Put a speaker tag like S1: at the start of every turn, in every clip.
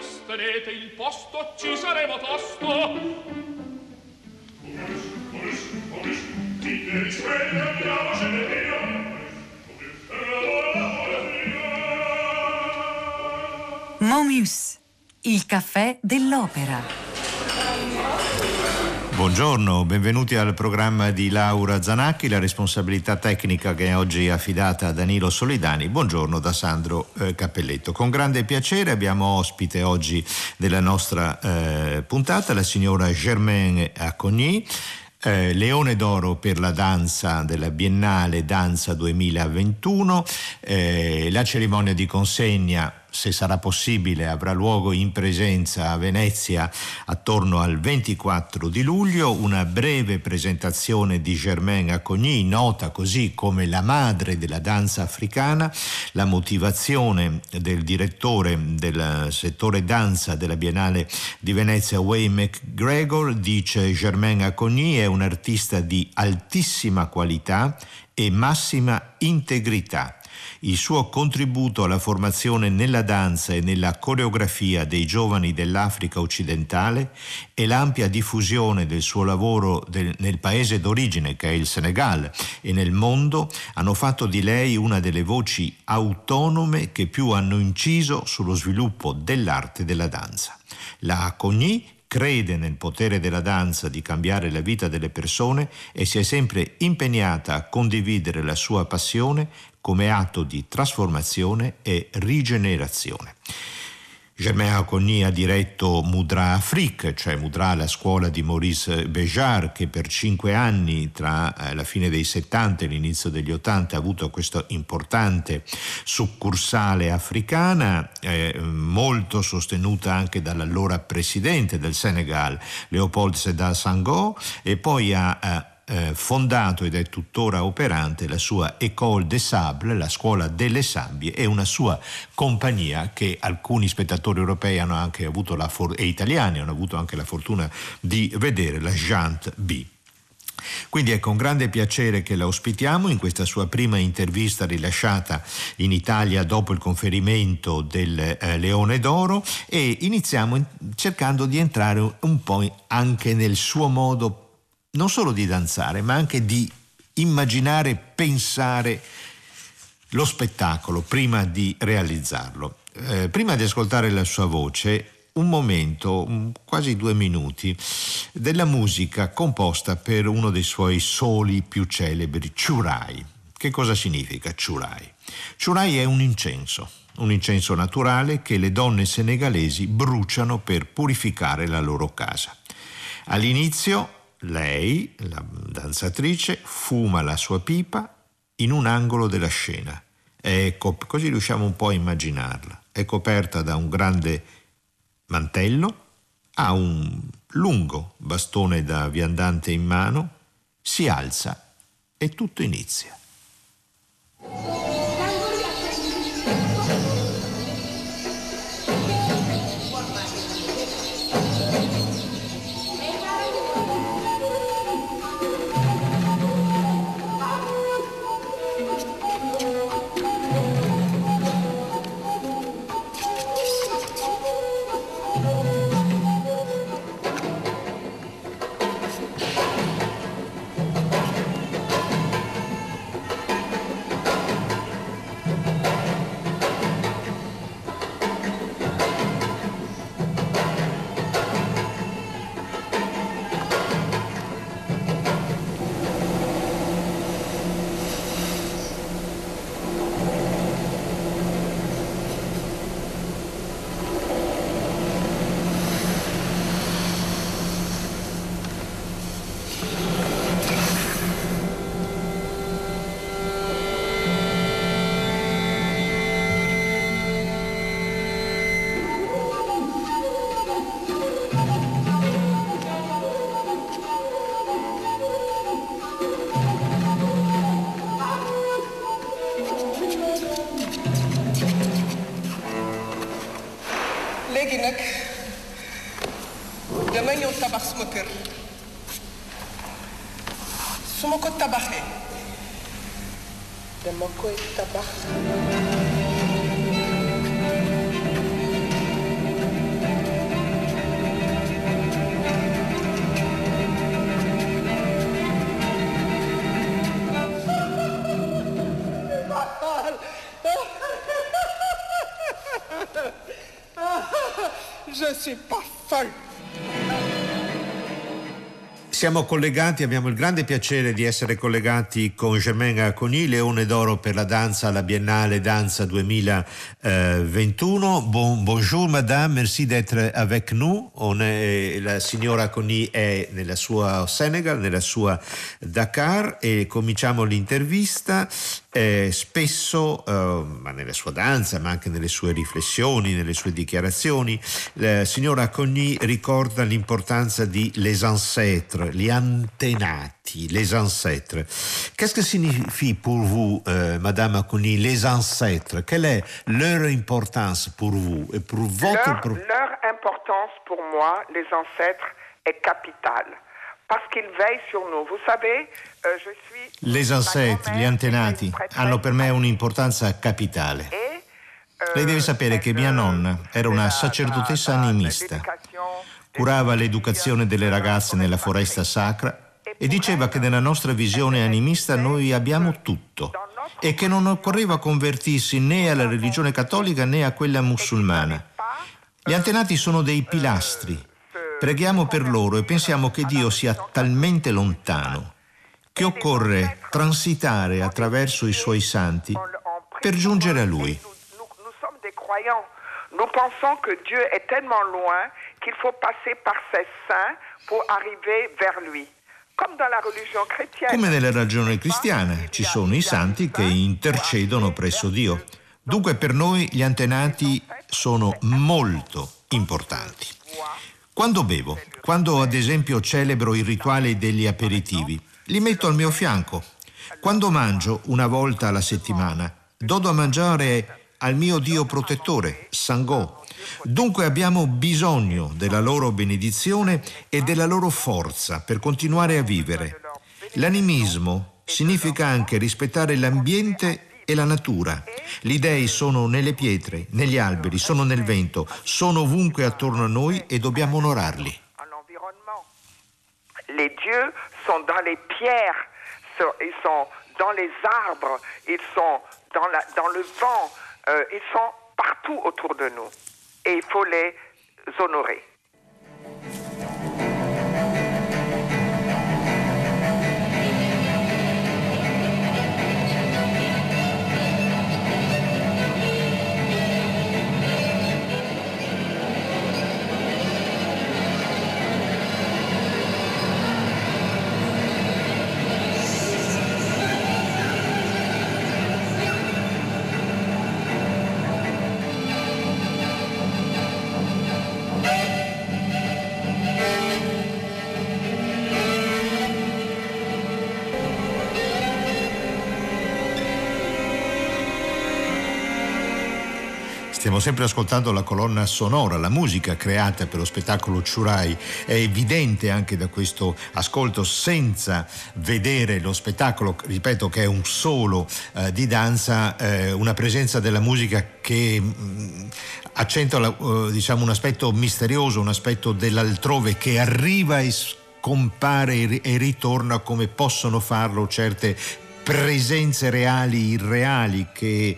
S1: Momus, tenete il posto, ci saremo tosto.
S2: Momus, Momus, Momus, dite risveglia, andiamo, ce ne via.
S3: Momus, il caffè dell'opera.
S4: Buongiorno, benvenuti al programma di Laura Zanacchi, la responsabilità tecnica che è oggi affidata a Danilo Solidani. Buongiorno da Sandro eh, Cappelletto. Con grande piacere abbiamo ospite oggi della nostra eh, puntata la signora Germaine Accogny. Eh, Leone d'Oro per la danza della Biennale Danza 2021, eh, la cerimonia di consegna se sarà possibile, avrà luogo in presenza a Venezia attorno al 24 di luglio, una breve presentazione di Germaine Accogny, nota così come la madre della danza africana, la motivazione del direttore del settore danza della Biennale di Venezia, Wayne McGregor, dice Germaine Accogny è un artista di altissima qualità e massima integrità il suo contributo alla formazione nella danza e nella coreografia dei giovani dell'Africa occidentale e l'ampia diffusione del suo lavoro del, nel paese d'origine, che è il Senegal, e nel mondo hanno fatto di lei una delle voci autonome che più hanno inciso sullo sviluppo dell'arte della danza. La Cogny crede nel potere della danza di cambiare la vita delle persone e si è sempre impegnata a condividere la sua passione come atto di trasformazione e rigenerazione. Germain Acogny ha diretto Mudra Afrique, cioè Mudra, la scuola di Maurice Béjart, che per cinque anni, tra eh, la fine dei 70 e l'inizio degli 80, ha avuto questa importante succursale africana, eh, molto sostenuta anche dall'allora presidente del Senegal, Leopold Sedar Senghor, e poi ha eh, eh, fondato ed è tuttora operante la sua École des Sables, la scuola delle sabbie, e una sua compagnia che alcuni spettatori europei hanno anche avuto la for- e italiani hanno avuto anche la fortuna di vedere, la Jant B. Quindi è con grande piacere che la ospitiamo in questa sua prima intervista rilasciata in Italia dopo il conferimento del eh, Leone d'Oro e iniziamo in, cercando di entrare un po' anche nel suo modo non solo di danzare, ma anche di immaginare, pensare lo spettacolo prima di realizzarlo. Eh, prima di ascoltare la sua voce, un momento, quasi due minuti, della musica composta per uno dei suoi soli più celebri, Churai. Che cosa significa Churai? Churai è un incenso, un incenso naturale che le donne senegalesi bruciano per purificare la loro casa. All'inizio lei, la danzatrice, fuma la sua pipa in un angolo della scena. Cop- così riusciamo un po' a immaginarla. È coperta da un grande mantello, ha un lungo bastone da viandante in mano, si alza e tutto inizia. Siamo collegati, abbiamo il grande piacere di essere collegati con Germaine Acogny, Leone d'Oro per la danza alla Biennale Danza 2021. Bon, bonjour madame, merci d'être avec nous. Est, la signora Acogny è nella sua Senegal, nella sua Dakar e cominciamo l'intervista. Eh, spesso, eh, ma nella sua danza, ma anche nelle sue riflessioni, nelle sue dichiarazioni, la signora Cogny ricorda l'importanza di les ancêtres, gli antenati, les ancêtres. Qu'est-ce que signifie pour vous, euh, Madame Cogny, les ancêtres Quelle est leur importance pour vous et pour votre...
S5: Leur, leur importance pour moi, les ancêtres, est capitale parce qu'ils veillent sur nous. Vous savez, euh, je suis...
S4: Les ancêtres, gli antenati, hanno per me un'importanza capitale. Lei deve sapere che mia nonna era una sacerdotessa animista, curava l'educazione delle ragazze nella foresta sacra e diceva che nella nostra visione animista noi abbiamo tutto e che non occorreva convertirsi né alla religione cattolica né a quella musulmana. Gli antenati sono dei pilastri Preghiamo per loro e pensiamo che Dio sia talmente lontano che occorre transitare attraverso i suoi santi per giungere a Lui.
S5: Nous pensons que Dieu est tellement loin qu'il faut passer par ses saints pour arriver vers lui.
S4: Come nella religione cristiana ci sono i santi che intercedono presso Dio. Dunque per noi gli antenati sono molto importanti. Quando bevo, quando ad esempio celebro il rituale degli aperitivi, li metto al mio fianco. Quando mangio una volta alla settimana, do da mangiare al mio Dio protettore, Sangò. Dunque abbiamo bisogno della loro benedizione e della loro forza per continuare a vivere. L'animismo significa anche rispettare l'ambiente e la natura. Gli dei sono nelle pietre, negli alberi, sono nel vento, sono ovunque attorno a noi e dobbiamo onorarli.
S5: Les dieux sont dans les pierres, ils sont dans les arbres, ils sont dans, la, dans le vent, euh, ils sont partout autour de nous. Et il faut les honorer.
S4: Stiamo sempre ascoltando la colonna sonora, la musica creata per lo spettacolo Ciurai. È evidente anche da questo ascolto, senza vedere lo spettacolo, ripeto che è un solo eh, di danza, eh, una presenza della musica che mh, mm, accentua uh, diciamo, un aspetto misterioso, un aspetto dell'altrove che arriva e scompare e ritorna come possono farlo certe presenze reali, irreali che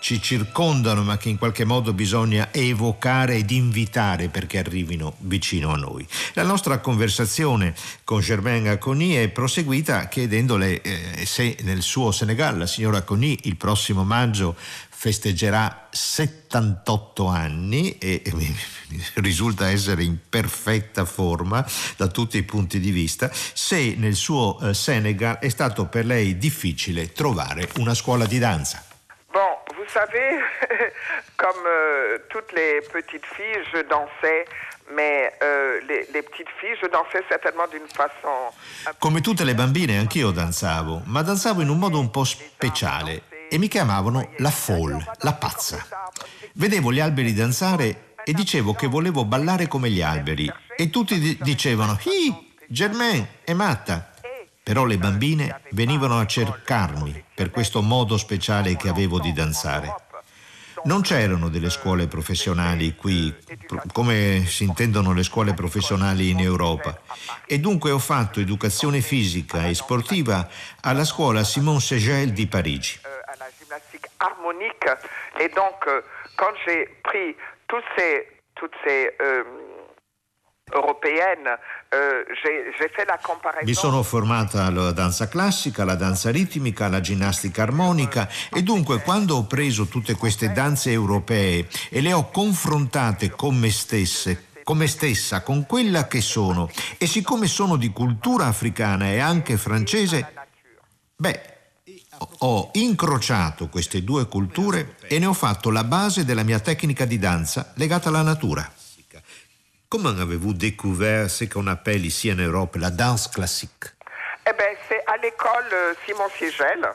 S4: ci circondano ma che in qualche modo bisogna evocare ed invitare perché arrivino vicino a noi. La nostra conversazione con Germaine Aconi è proseguita chiedendole eh, se nel suo Senegal la signora Aconi il prossimo maggio festeggerà 78 anni e, risulta essere in perfetta forma da tutti i punti di vista, se nel suo eh, Senegal è stato per lei difficile trovare una scuola di danza.
S5: Savez, comme euh, toutes les petites filles, je dansais mais euh, les, les, petites filles, je dansais certainement d'une façon...
S4: Come tutte le bambine, anch'io danzavo, ma danzavo in un modo un po' speciale e mi chiamavano la folle, la pazza. Vedevo gli alberi danzare e dicevo che volevo ballare come gli alberi e tutti dicevano «Hi, Germaine è matta!» Però le bambine venivano a cercarmi per questo modo speciale che avevo di danzare. Non c'erano delle scuole professionali qui, come si intendono le scuole professionali in Europa, e dunque ho fatto educazione fisica e sportiva alla scuola Simone Segel di Parigi.
S5: Harmonique. Et donc, quand j'ai pris tous ces toutes ces euh, européennes,
S4: Mi sono formata alla danza classica, alla danza ritmica, alla ginnastica armonica e dunque quando ho preso tutte queste danze europee e le ho confrontate con me stesse, con me stessa, con quella che sono, e siccome sono di cultura africana e anche francese, beh, ho incrociato queste due culture e ne ho fatto la base della mia tecnica di danza legata alla natura. Comment avez-vous découvert ce qu'on appelle ici en Europe la danse classique
S5: Eh ben, c'est à l'école euh, Simon Siegel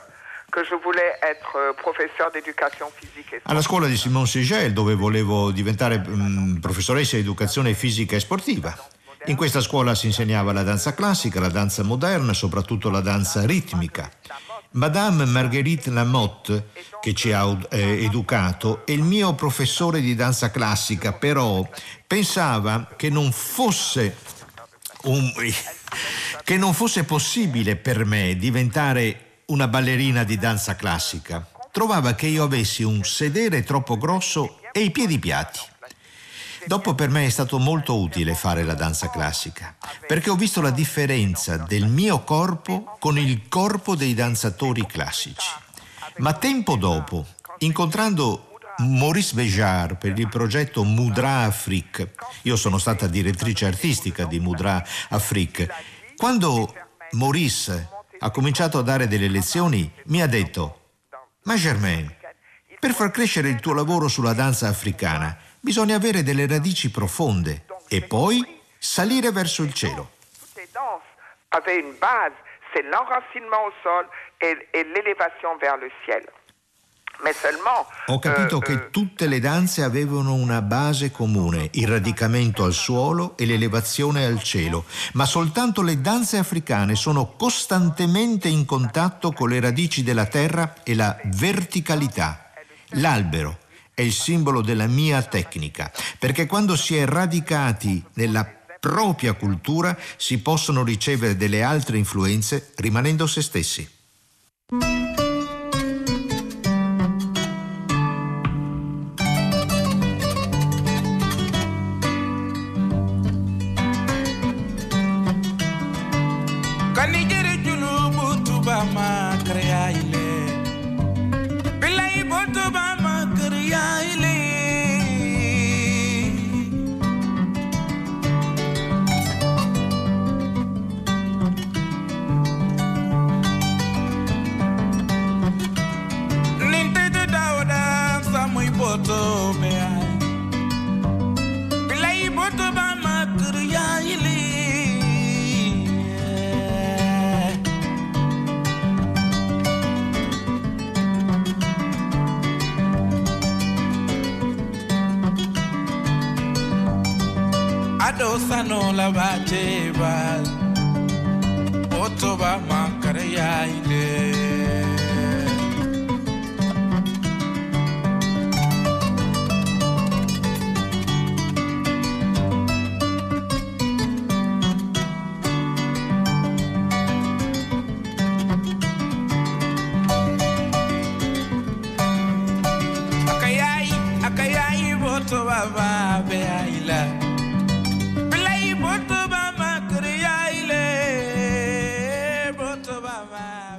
S5: que je voulais être euh, professeur d'éducation physique et
S4: Alla scuola di Simone Sigel dove volevo diventare mm, professoressa di educazione fisica e sportiva. In questa scuola si insegnava la danza classica, la danza moderna, soprattutto la danza ritmica. Madame Marguerite Lamotte, che ci ha eh, educato, è il mio professore di danza classica, però pensava che non fosse un- che non fosse possibile per me diventare una ballerina di danza classica. Trovava che io avessi un sedere troppo grosso e i piedi piatti. Dopo per me è stato molto utile fare la danza classica, perché ho visto la differenza del mio corpo con il corpo dei danzatori classici. Ma tempo dopo, incontrando Maurice Béjart per il progetto Mudra Afrique, io sono stata direttrice artistica di Mudra Afrique, quando Maurice ha cominciato a dare delle lezioni mi ha detto, ma Germain, per far crescere il tuo lavoro sulla danza africana bisogna avere delle radici profonde e poi salire verso il cielo. Ho capito che tutte le danze avevano una base comune, il radicamento al suolo e l'elevazione al cielo, ma soltanto le danze africane sono costantemente in contatto con le radici della terra e la verticalità. L'albero è il simbolo della mia tecnica, perché quando si è radicati nella propria cultura si possono ricevere delle altre influenze rimanendo se stessi.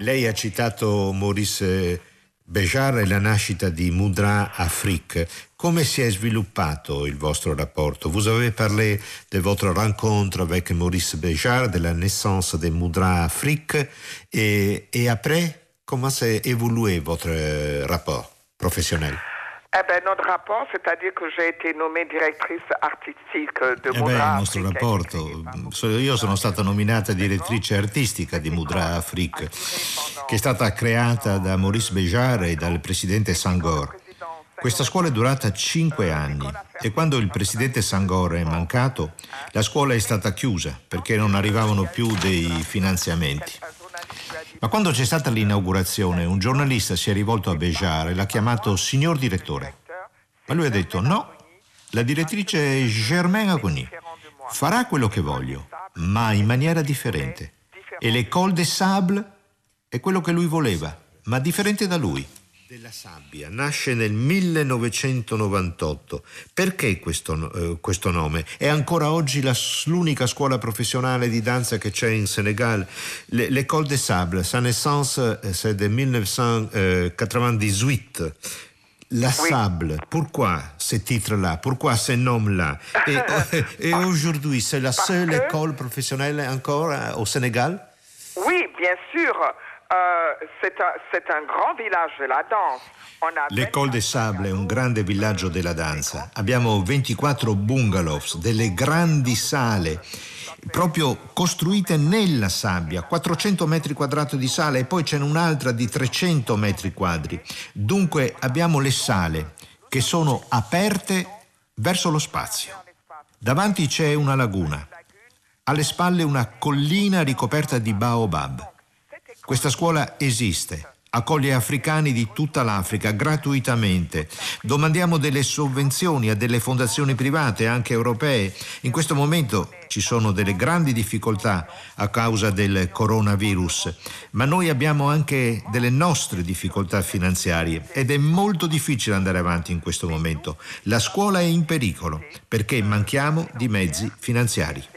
S4: Lei ha citato Maurice Béjart e la nascita di Mudra Afrique. Come si è sviluppato il vostro rapporto? Vous avez parlé de votre rencontre avec Maurice Béjart, de la naissance de Mudra Afrique, et, et après, comment s'est évolué votre euh, rapport professionnel
S5: Eh ben, notre rapport, c'est-à-dire que j'ai été nommée directrice artistique de
S4: Eh beh,
S5: Mudra
S4: il nostro rapporto. Io sono stata nominata direttrice artistica di Mudra Afrique, che è stata creata da Maurice Béjart e dal presidente Sangor. Questa scuola è durata cinque anni e quando il presidente Sangor è mancato, la scuola è stata chiusa perché non arrivavano più dei finanziamenti. Ma quando c'è stata l'inaugurazione, un giornalista si è rivolto a Béjart e l'ha chiamato signor direttore. Ma lui ha detto no, la direttrice Germaine Agoni. Farà quello che voglio, ma in maniera differente. E l'école des sables è quello che lui voleva, ma differente da lui. Della sabbia nasce nel 1998. Perché questo, eh, questo nome? È ancora oggi la, l'unica scuola professionale di danza che c'è in Senegal. L'École des Sables, sa naissance euh, c'est de 1998. La oui. Sable, pourquoi ce titre-là Pourquoi ce nom-là Et, et aujourd'hui, c'est la seule école professionnelle encore euh, au Sénégal
S5: Oui, bien sûr. Euh.
S4: L'École des Sables è un grande villaggio della danza. Abbiamo 24 bungalows, delle grandi sale proprio costruite nella sabbia, 400 metri quadrati di sala e poi c'è un'altra di 300 metri quadri. Dunque abbiamo le sale che sono aperte verso lo spazio. Davanti c'è una laguna, alle spalle una collina ricoperta di baobab. Questa scuola esiste accoglie africani di tutta l'Africa gratuitamente. Domandiamo delle sovvenzioni a delle fondazioni private, anche europee. In questo momento ci sono delle grandi difficoltà a causa del coronavirus, ma noi abbiamo anche delle nostre difficoltà finanziarie ed è molto difficile andare avanti in questo momento. La scuola è in pericolo perché manchiamo di mezzi finanziari.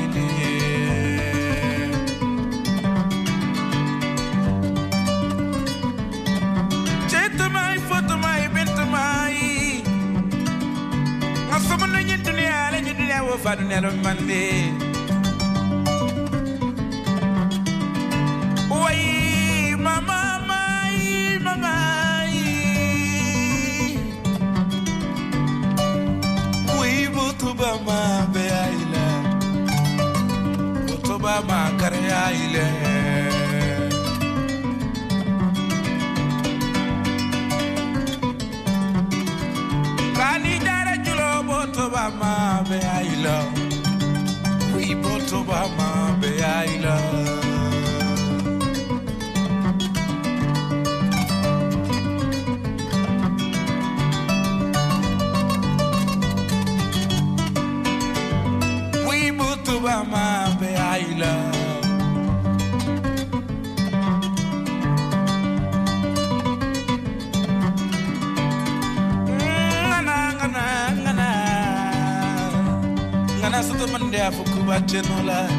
S6: wo fa nero mande Wai mama mai mama Wai butu ba ma be aile ma butuba ma be aila We butuba ma be aila We butuba Mother Mandia for Cuba Genola.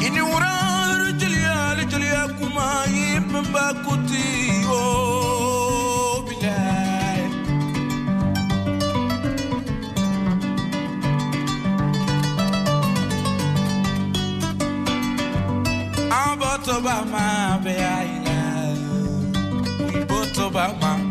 S6: In Julia, Julia Kuma, Yimba Kuti, oh, Bilai. About Obama, Beaina, we Obama.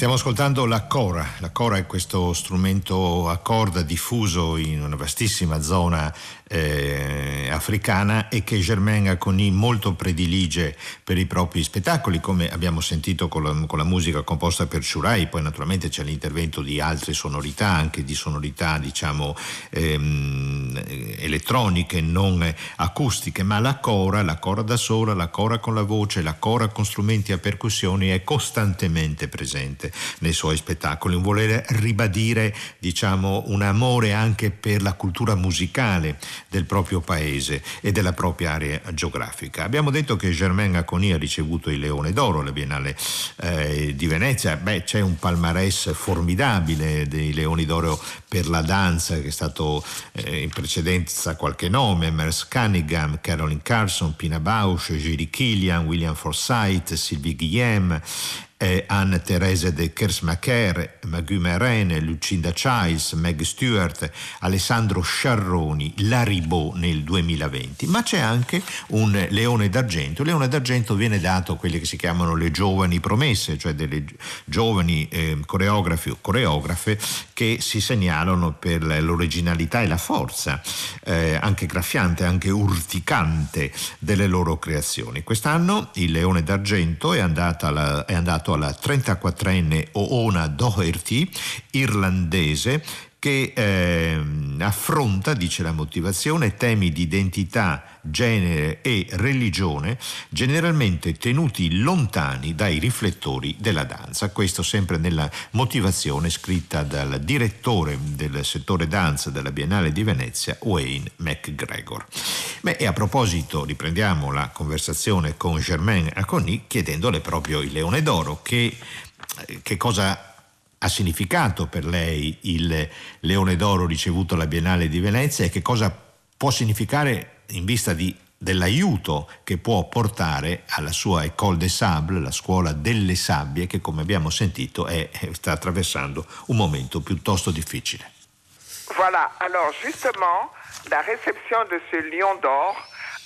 S4: Stiamo ascoltando la cora. La cora è questo strumento a corda diffuso in una vastissima zona eh, africana e che Germain Acogny molto predilige per i propri spettacoli, come abbiamo sentito con la, con la musica composta per Ciurai, poi naturalmente c'è l'intervento di altre sonorità, anche di sonorità diciamo ehm, elettroniche, non acustiche, ma la cora, la cora da sola, la cora con la voce, la cora con strumenti a percussioni è costantemente presente nei suoi spettacoli, un voler ribadire diciamo un amore anche per la cultura musicale del proprio paese e della propria area geografica. Abbiamo detto che Germain Aconi ha ricevuto il Leone d'Oro alla Biennale eh, di Venezia, beh c'è un palmarès formidabile dei Leoni d'Oro per la danza che è stato eh, in precedenza qualche nome, Merce Cunningham, Carolyn Carson, Pina Bausch, Giri Killian, William Forsythe, Sylvie Guillem eh, Anne-Thérèse de Kersmacher, Magu Meren, Lucinda Childs, Meg Stewart, Alessandro Sciarroni, Laribò nel 2020, ma c'è anche un leone d'argento. Il leone d'argento viene dato a quelle che si chiamano le giovani promesse, cioè delle giovani eh, coreografi o coreografe che si segnalano per l'originalità e la forza, eh, anche graffiante, anche urticante delle loro creazioni. Quest'anno il leone d'argento è, alla, è andato alla 34enne Oona Doherty, irlandese, che eh, affronta, dice la motivazione, temi di identità, genere e religione generalmente tenuti lontani dai riflettori della danza. Questo sempre nella motivazione scritta dal direttore del settore danza della Biennale di Venezia, Wayne McGregor. Beh, e a proposito, riprendiamo la conversazione con Germain Acogny chiedendole proprio il Leone d'Oro che, che cosa ha significato per lei il Leone d'Oro ricevuto alla Biennale di Venezia e che cosa può significare in vista di, dell'aiuto che può portare alla sua École des Sables, la scuola delle sabbie, che come abbiamo sentito è, sta attraversando un momento piuttosto difficile.
S5: Voilà, alors justement, la réception de ce Lion d'Or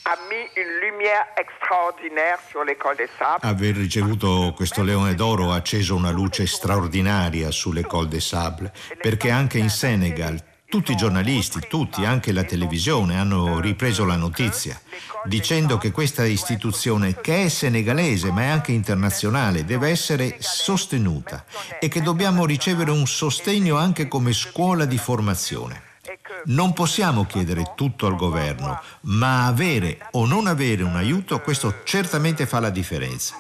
S5: ha mis une lumière extraordinaire sur l'école des sables.
S4: Aver ricevuto questo leone d'oro ha acceso una luce straordinaria sull'École des Sables, perché anche in Senegal tutti i giornalisti, tutti, anche la televisione, hanno ripreso la notizia, dicendo che questa istituzione, che è senegalese ma è anche internazionale, deve essere sostenuta e che dobbiamo ricevere un sostegno anche come scuola di formazione. Non possiamo chiedere tutto al governo, ma avere o non avere un aiuto, questo certamente fa la differenza.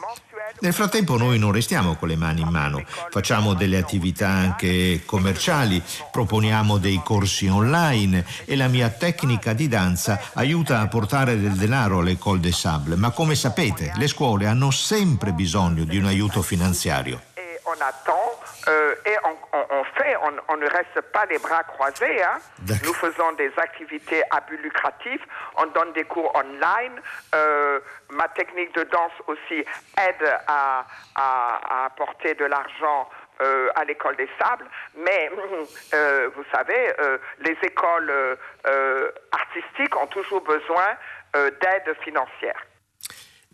S4: Nel frattempo noi non restiamo con le mani in mano, facciamo delle attività anche commerciali, proponiamo dei corsi online e la mia tecnica di danza aiuta a portare del denaro alle Col des Sables, ma come sapete le scuole hanno sempre bisogno di un aiuto finanziario.
S5: Euh, et on, on, on fait, on, on, ne reste pas les bras croisés. Hein. Nous faisons des activités à but lucratif, on donne des cours online. Euh, ma technique de danse aussi aide à, à, à apporter de l'argent euh, à l'école des sables, mais vous savez, les écoles artistiques ont toujours besoin d'aide financière.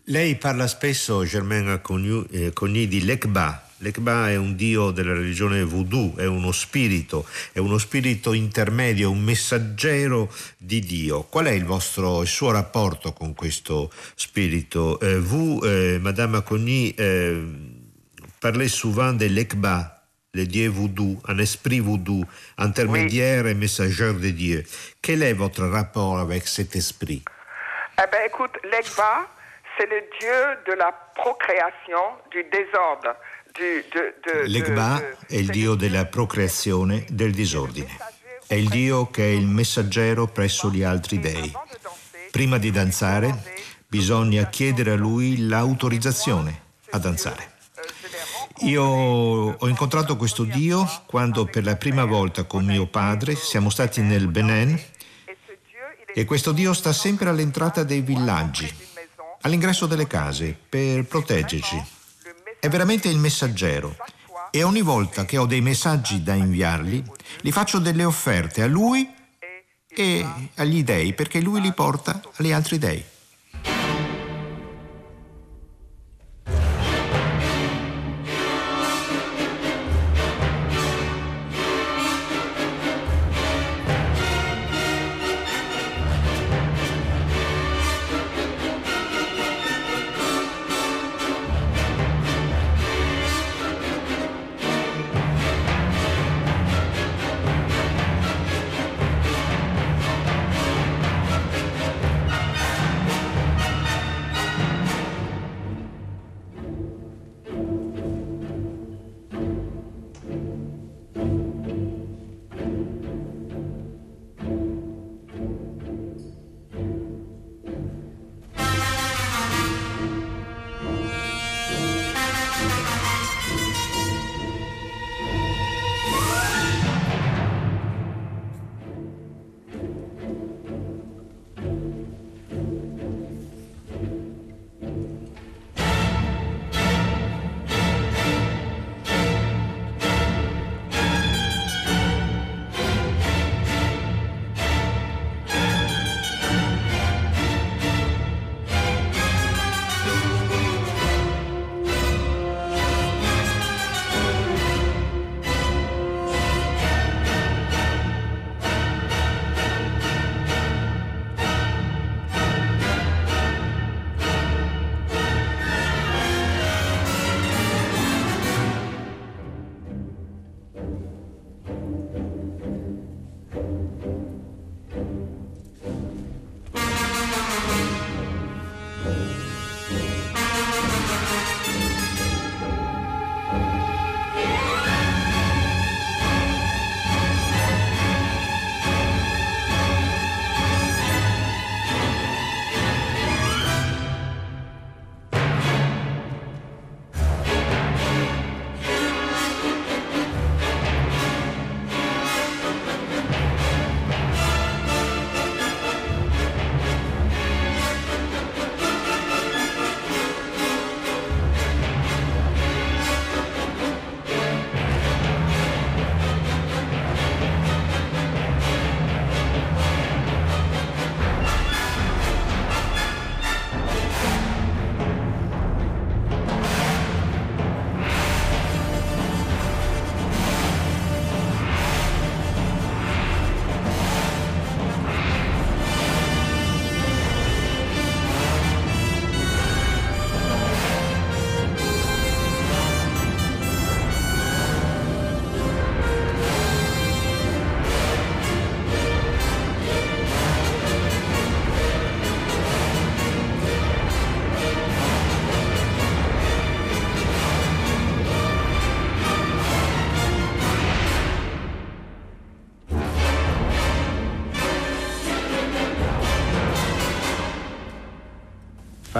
S4: Lei parla spesso, Germaine Cogny, eh, di l'ECBA, L'Ekba è un dio della religione voodoo, è uno spirito, è uno spirito intermedio, un messaggero di Dio. Qual è il vostro il suo rapporto con questo spirito? Eh, vous, eh, Madame Acogny, eh, parlez souvent de l'Ekba, le dieu voodoo, un esprit voodoo, intermédiaire oui. et messager de Dieu. Quel est votre rapport avec cet esprit
S5: Eh bien, écoute, l'Ekba, c'est le dieu de la procréation, du désordre.
S4: L'Egba è il dio della procreazione, del disordine. È il dio che è il messaggero presso gli altri dei. Prima di danzare bisogna chiedere a lui l'autorizzazione a danzare. Io ho incontrato questo Dio quando per la prima volta con mio padre siamo stati nel Benin e questo Dio sta sempre all'entrata dei villaggi, all'ingresso delle case, per proteggerci è veramente il messaggero e ogni volta che ho dei messaggi da inviargli, gli faccio delle offerte a lui e agli dei perché lui li porta agli altri dei.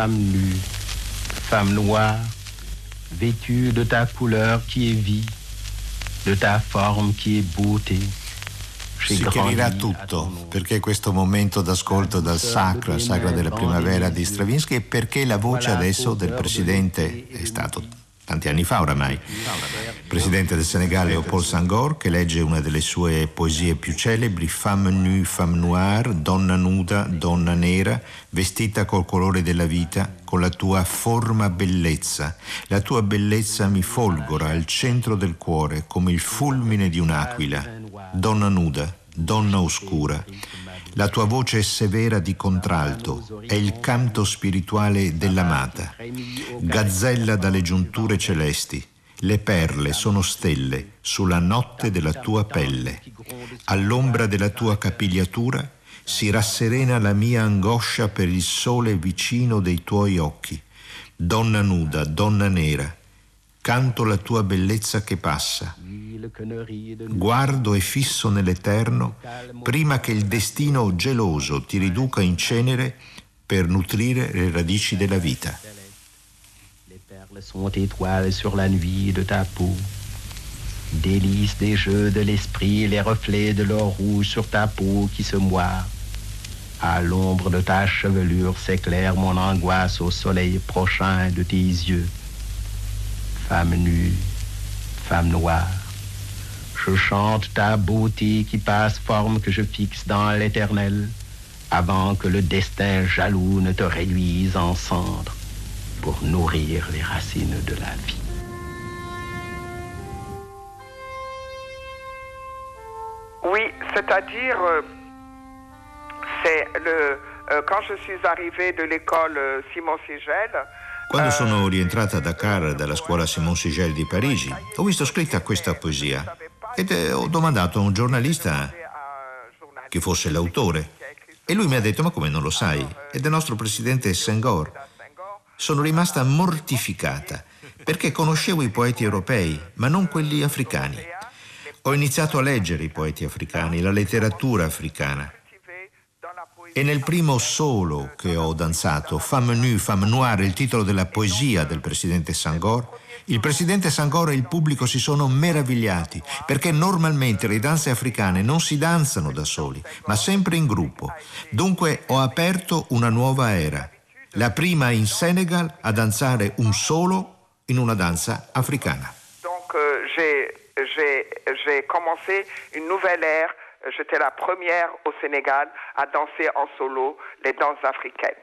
S7: Femme nue, femme noire, vêtue de ta couleur qui est vie, de ta forme qui est beauté.
S4: Si chiarirà tutto perché questo momento d'ascolto dal sacro, sacra della primavera di Stravinsky e perché la voce adesso del presidente è stato tanti anni fa oramai, presidente del Senegal Leopold Sangor, che legge una delle sue poesie più celebri, Femme nue, femme noire, donna nuda, donna nera, vestita col colore della vita, con la tua forma bellezza. La tua bellezza mi folgora al centro del cuore come il fulmine di un'aquila. Donna nuda, donna oscura. La tua voce è severa di contralto, è il canto spirituale dell'amata. Gazzella dalle giunture celesti, le perle sono stelle sulla notte della tua pelle. All'ombra della tua capigliatura si rasserena la mia angoscia per il sole vicino dei tuoi occhi. Donna nuda, donna nera, canto la tua bellezza che passa. Guardo e fisso nell'eterno prima che il destino geloso ti riduca in cenere per nutrire le radici della vita.
S7: Sont étoiles sur la nuit de ta peau. Délices des jeux de l'esprit, les reflets de l'or rouge sur ta peau qui se moire. À l'ombre de ta chevelure s'éclaire mon angoisse au soleil prochain de tes yeux. Femme nue, femme noire, je chante ta beauté qui passe forme que je fixe dans l'éternel, avant que le destin jaloux ne te réduise en cendres pour nourrir les racines de la vie.
S5: Oui, c'est-à-dire, euh, c'est le euh, quand je suis arrivée de l'école euh, Simon Sigel.
S4: Quando sono rientrata a Dakar dalla scuola Simon Sigel di Parigi, ho visto scritta questa poesia ed ho domandato a un giornalista chi fosse l'autore. E lui mi ha detto: Ma come non lo sai? È del nostro presidente Senghor. Sono rimasta mortificata perché conoscevo i poeti europei, ma non quelli africani. Ho iniziato a leggere i poeti africani, la letteratura africana. E nel primo solo che ho danzato, Femme nue, femme noire, il titolo della poesia del presidente Sangor, il presidente Sangor e il pubblico si sono meravigliati perché normalmente le danze africane non si danzano da soli, ma sempre in gruppo. Dunque ho aperto una nuova era, la prima in Senegal a danzare un solo in una danza africana.
S5: Donc euh, j'ai j'ai j'ai commencé une nouvelle ère. J'étais la première au Sénégal à danser en solo les danses africaines.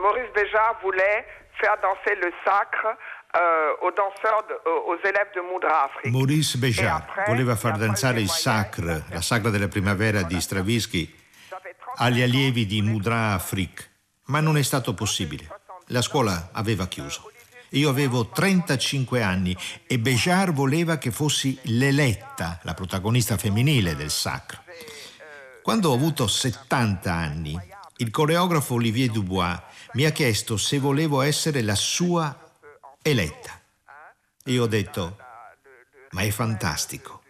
S5: Maurice Béjart voulait faire danser le sacre euh, aux danseurs, de- aux aux élèves de Moudra Afrique.
S4: Maurice Béjart
S5: après,
S4: voleva far danzare il sacre, la sagra della primavera di Stravinsky
S5: J'avais 35
S4: agli allievi di Mudra Afrique, ma non è stato possibile. La scuola aveva chiuso. Io avevo 35 anni e Béjart voleva che fossi l'eletta, la protagonista femminile del sacro. Quando ho avuto 70 anni, il coreografo Olivier Dubois mi ha chiesto se volevo essere la sua eletta. Io ho detto, ma è fantastico.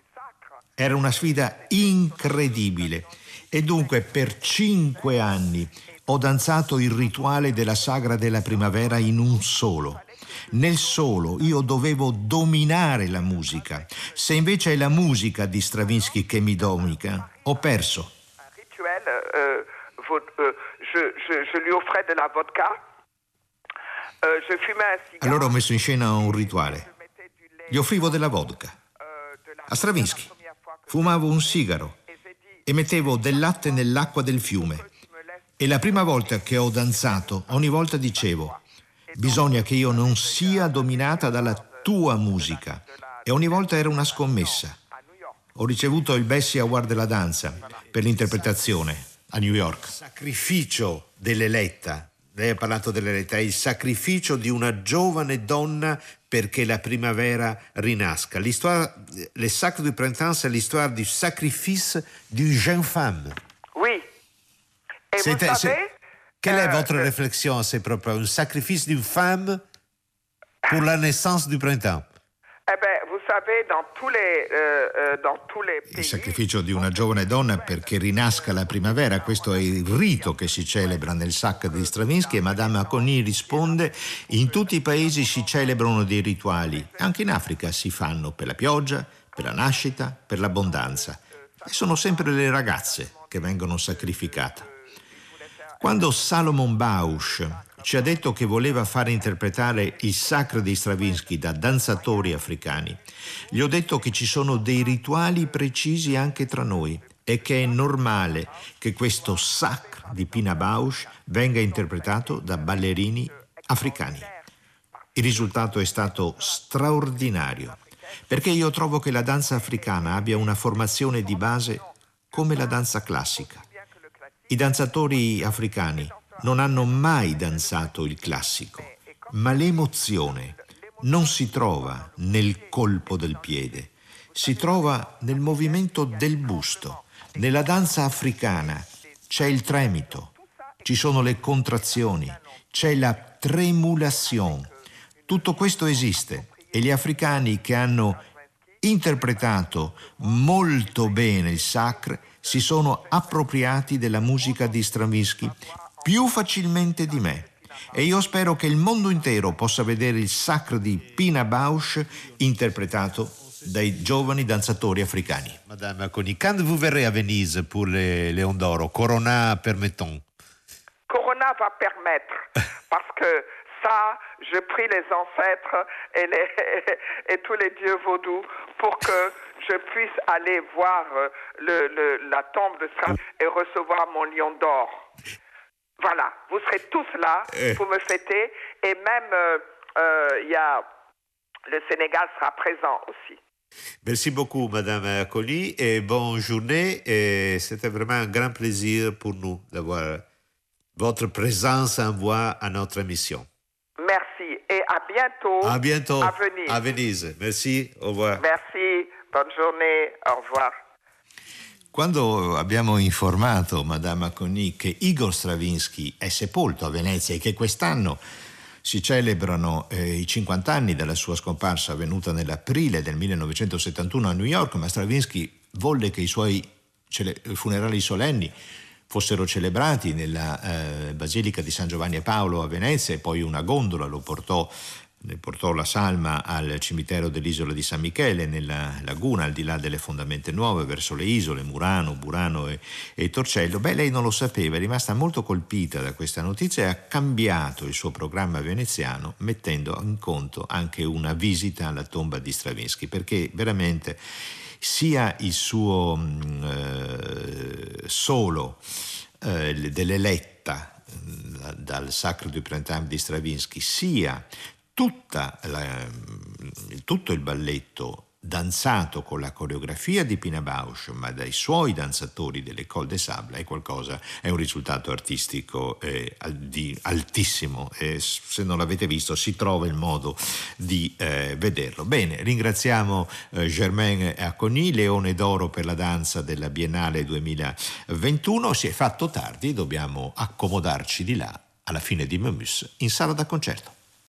S4: Era una sfida incredibile e dunque per cinque anni ho danzato il rituale della sagra della primavera in un solo. Nel solo io dovevo dominare la musica. Se invece è la musica di Stravinsky che mi domica, ho perso.
S5: un rituel. euh, vod- euh, je, je- je lui offrais de la vodka. Euh, je fumais un cigare.
S4: Allora ho messo in scena un rituale. Gli offrivo della vodka.
S5: euh,
S4: A Stravinsky. Fumavo un sigaro e mettevo del latte nell'acqua del fiume. E la prima volta che ho danzato, ogni volta dicevo, bisogna che io non sia dominata dalla tua musica. E ogni volta era una scommessa. Ho ricevuto il Bessie Award della danza per l'interpretazione a New York. Sacrificio dell'eletta. Lei ha parlato dell'eletta, è il sacrificio di una giovane donna perché la primavera rinasca. L'histoire, le Sacre du Printemps, c'est l'histoire du sacrifice d'une jeune femme.
S5: Oui. Et vous savez,
S4: c'est- Quelle est
S5: euh,
S4: votre
S5: euh,
S4: réflexion à ces propos Un sacrifice d'une femme pour la naissance du printemps
S5: eh vous savez, dans tous les, euh, euh, dans tous les
S4: Il
S5: pays,
S4: sacrificio di una giovane donna perché rinasca la primavera, questo è il rito che si celebra nel sacco di Stravinsky e Madame Acogny risponde in tutti i paesi si celebrano dei rituali, anche in Africa si fanno per la pioggia, per la nascita, per l'abbondanza e sono sempre le ragazze che vengono sacrificate. Quando Salomon Bausch ci ha detto che voleva far interpretare il sacro di Stravinsky da danzatori africani, gli ho detto che ci sono dei rituali precisi anche tra noi e che è normale che questo sacro di Pina Bausch venga interpretato da ballerini africani. Il risultato è stato straordinario, perché io trovo che la danza africana abbia una formazione di base come la danza classica. I danzatori africani non hanno mai danzato il classico, ma l'emozione non si trova nel colpo del piede, si trova nel movimento del busto. Nella danza africana c'è il tremito, ci sono le contrazioni, c'è la tremulation. Tutto questo esiste e gli africani che hanno interpretato molto bene il sacro si sono appropriati della musica di Stravinsky più facilmente di me. E io spero che il mondo intero possa vedere il sacro di Pina Bausch interpretato dai giovani danzatori africani. Madame Aconi, quando vous verrez a Venise pour les Léons d'Oro, Corona permettant
S5: Corona va permettre, parce que ça, je prie les ancêtres et, les, et tous les dieux vaudous pour que je puisse aller voir le, le- la tombe de Stravinsky et recevoir mon lion d'or. Voilà, vous serez tous là
S4: Eh.
S5: pour me fêter et même euh, euh, il y a le Sénégal sera présent aussi.
S4: Merci beaucoup, Madame Acoli, et bonne journée. Et c'était vraiment un grand plaisir pour nous d'avoir votre présence en voix à notre émission.
S5: Merci et à bientôt.
S4: À bientôt
S5: À Venise.
S4: à Venise. Merci, au revoir.
S5: Merci, bonne journée, au revoir.
S4: Quando abbiamo informato Madame Acogny che Igor Stravinsky è sepolto a Venezia e che quest'anno si celebrano eh, i 50 anni dalla sua scomparsa avvenuta nell'aprile del 1971 a New York, ma Stravinsky volle che i suoi cele- funerali solenni fossero celebrati nella eh, Basilica di San Giovanni e Paolo a Venezia e poi una gondola lo portò portò la salma al cimitero dell'isola di San Michele, nella laguna, al di là delle fondamente nuove, verso le isole, Murano, Burano e, e Torcello. Beh, lei non lo sapeva, è rimasta molto colpita da questa notizia e ha cambiato il suo programma veneziano, mettendo in conto anche una visita alla tomba di Stravinsky, perché veramente sia il suo mh, eh, solo eh, dell'eletta, la dal Sacre du Printemps di Stravinsky, sia la, tutto il balletto danzato con la coreografia di Pina Bausch, ma dai suoi danzatori delle Col de Sable, è qualcosa, è un risultato artistico eh, di altissimo. Eh, se non l'avete visto, si trova il modo di eh, vederlo. Bene, ringraziamo eh, Germain Accogny, Leone d'Oro per la danza della Biennale 2021. Si è fatto tardi, dobbiamo accomodarci di là alla fine di Memus in sala da concerto.